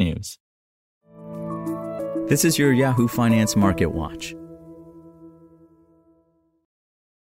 technews. This is your Yahoo Finance Market Watch.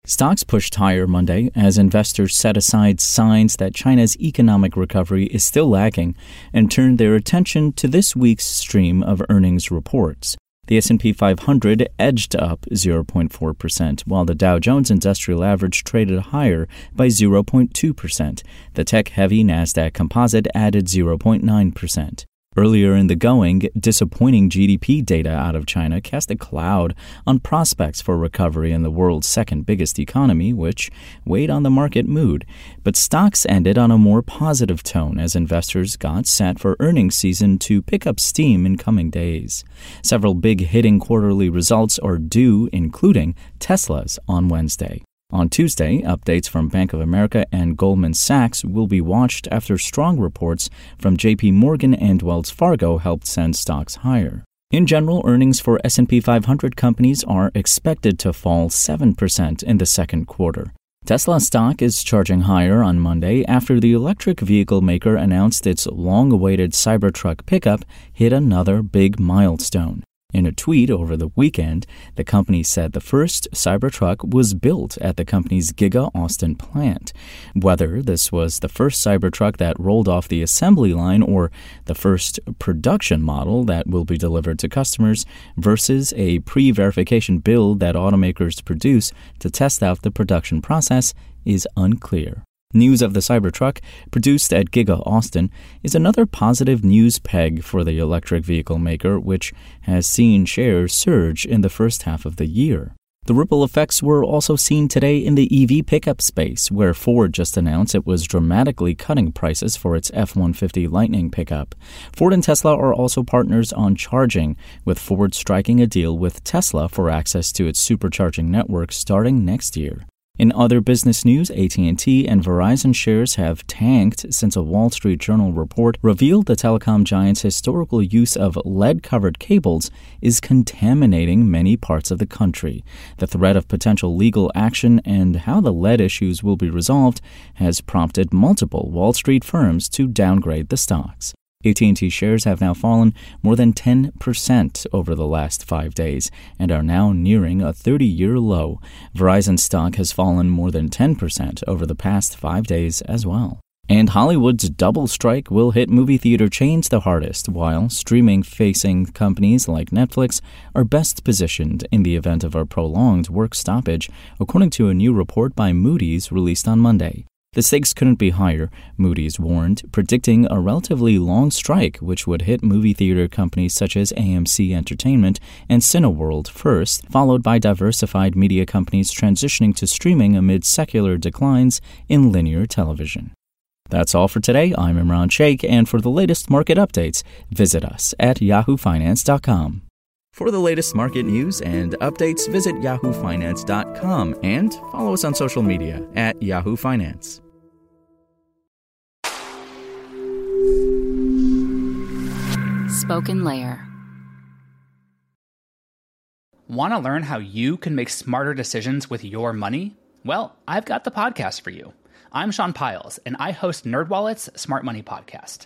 Stocks pushed higher Monday as investors set aside signs that China's economic recovery is still lagging and turned their attention to this week's stream of earnings reports. The S&P 500 edged up 0.4%, while the Dow Jones Industrial Average traded higher by 0.2%. The tech-heavy Nasdaq Composite added 0.9%. Earlier in the going, disappointing GDP data out of China cast a cloud on prospects for recovery in the world's second biggest economy, which weighed on the market mood. But stocks ended on a more positive tone as investors got set for earnings season to pick up steam in coming days. Several big hitting quarterly results are due, including Tesla's on Wednesday. On Tuesday, updates from Bank of America and Goldman Sachs will be watched after strong reports from JP Morgan and Wells Fargo helped send stocks higher. In general, earnings for S&P 500 companies are expected to fall 7% in the second quarter. Tesla stock is charging higher on Monday after the electric vehicle maker announced its long-awaited Cybertruck pickup hit another big milestone. In a tweet over the weekend, the company said the first Cybertruck was built at the company's Giga Austin plant. Whether this was the first Cybertruck that rolled off the assembly line or the first production model that will be delivered to customers versus a pre verification build that automakers produce to test out the production process is unclear. News of the Cybertruck, produced at Giga Austin, is another positive news peg for the electric vehicle maker, which has seen shares surge in the first half of the year. The ripple effects were also seen today in the EV pickup space, where Ford just announced it was dramatically cutting prices for its F 150 Lightning pickup. Ford and Tesla are also partners on charging, with Ford striking a deal with Tesla for access to its supercharging network starting next year. In other business news, AT&T and Verizon shares have tanked since a Wall Street Journal report revealed the telecom giant's historical use of lead-covered cables is contaminating many parts of the country. The threat of potential legal action and how the lead issues will be resolved has prompted multiple Wall Street firms to downgrade the stocks. AT&T shares have now fallen more than 10% over the last 5 days and are now nearing a 30-year low. Verizon stock has fallen more than 10% over the past 5 days as well. And Hollywood's double strike will hit movie theater chains the hardest, while streaming facing companies like Netflix are best positioned in the event of a prolonged work stoppage, according to a new report by Moody's released on Monday. The stakes couldn't be higher, Moody's warned, predicting a relatively long strike which would hit movie theater companies such as AMC Entertainment and Cineworld first, followed by diversified media companies transitioning to streaming amid secular declines in linear television. That's all for today. I'm Imran Sheikh, and for the latest market updates, visit us at yahoofinance.com. For the latest market news and updates, visit yahoofinance.com and follow us on social media at Yahoo Finance. Spoken Layer. Want to learn how you can make smarter decisions with your money? Well, I've got the podcast for you. I'm Sean Pyles, and I host NerdWallet's Smart Money Podcast.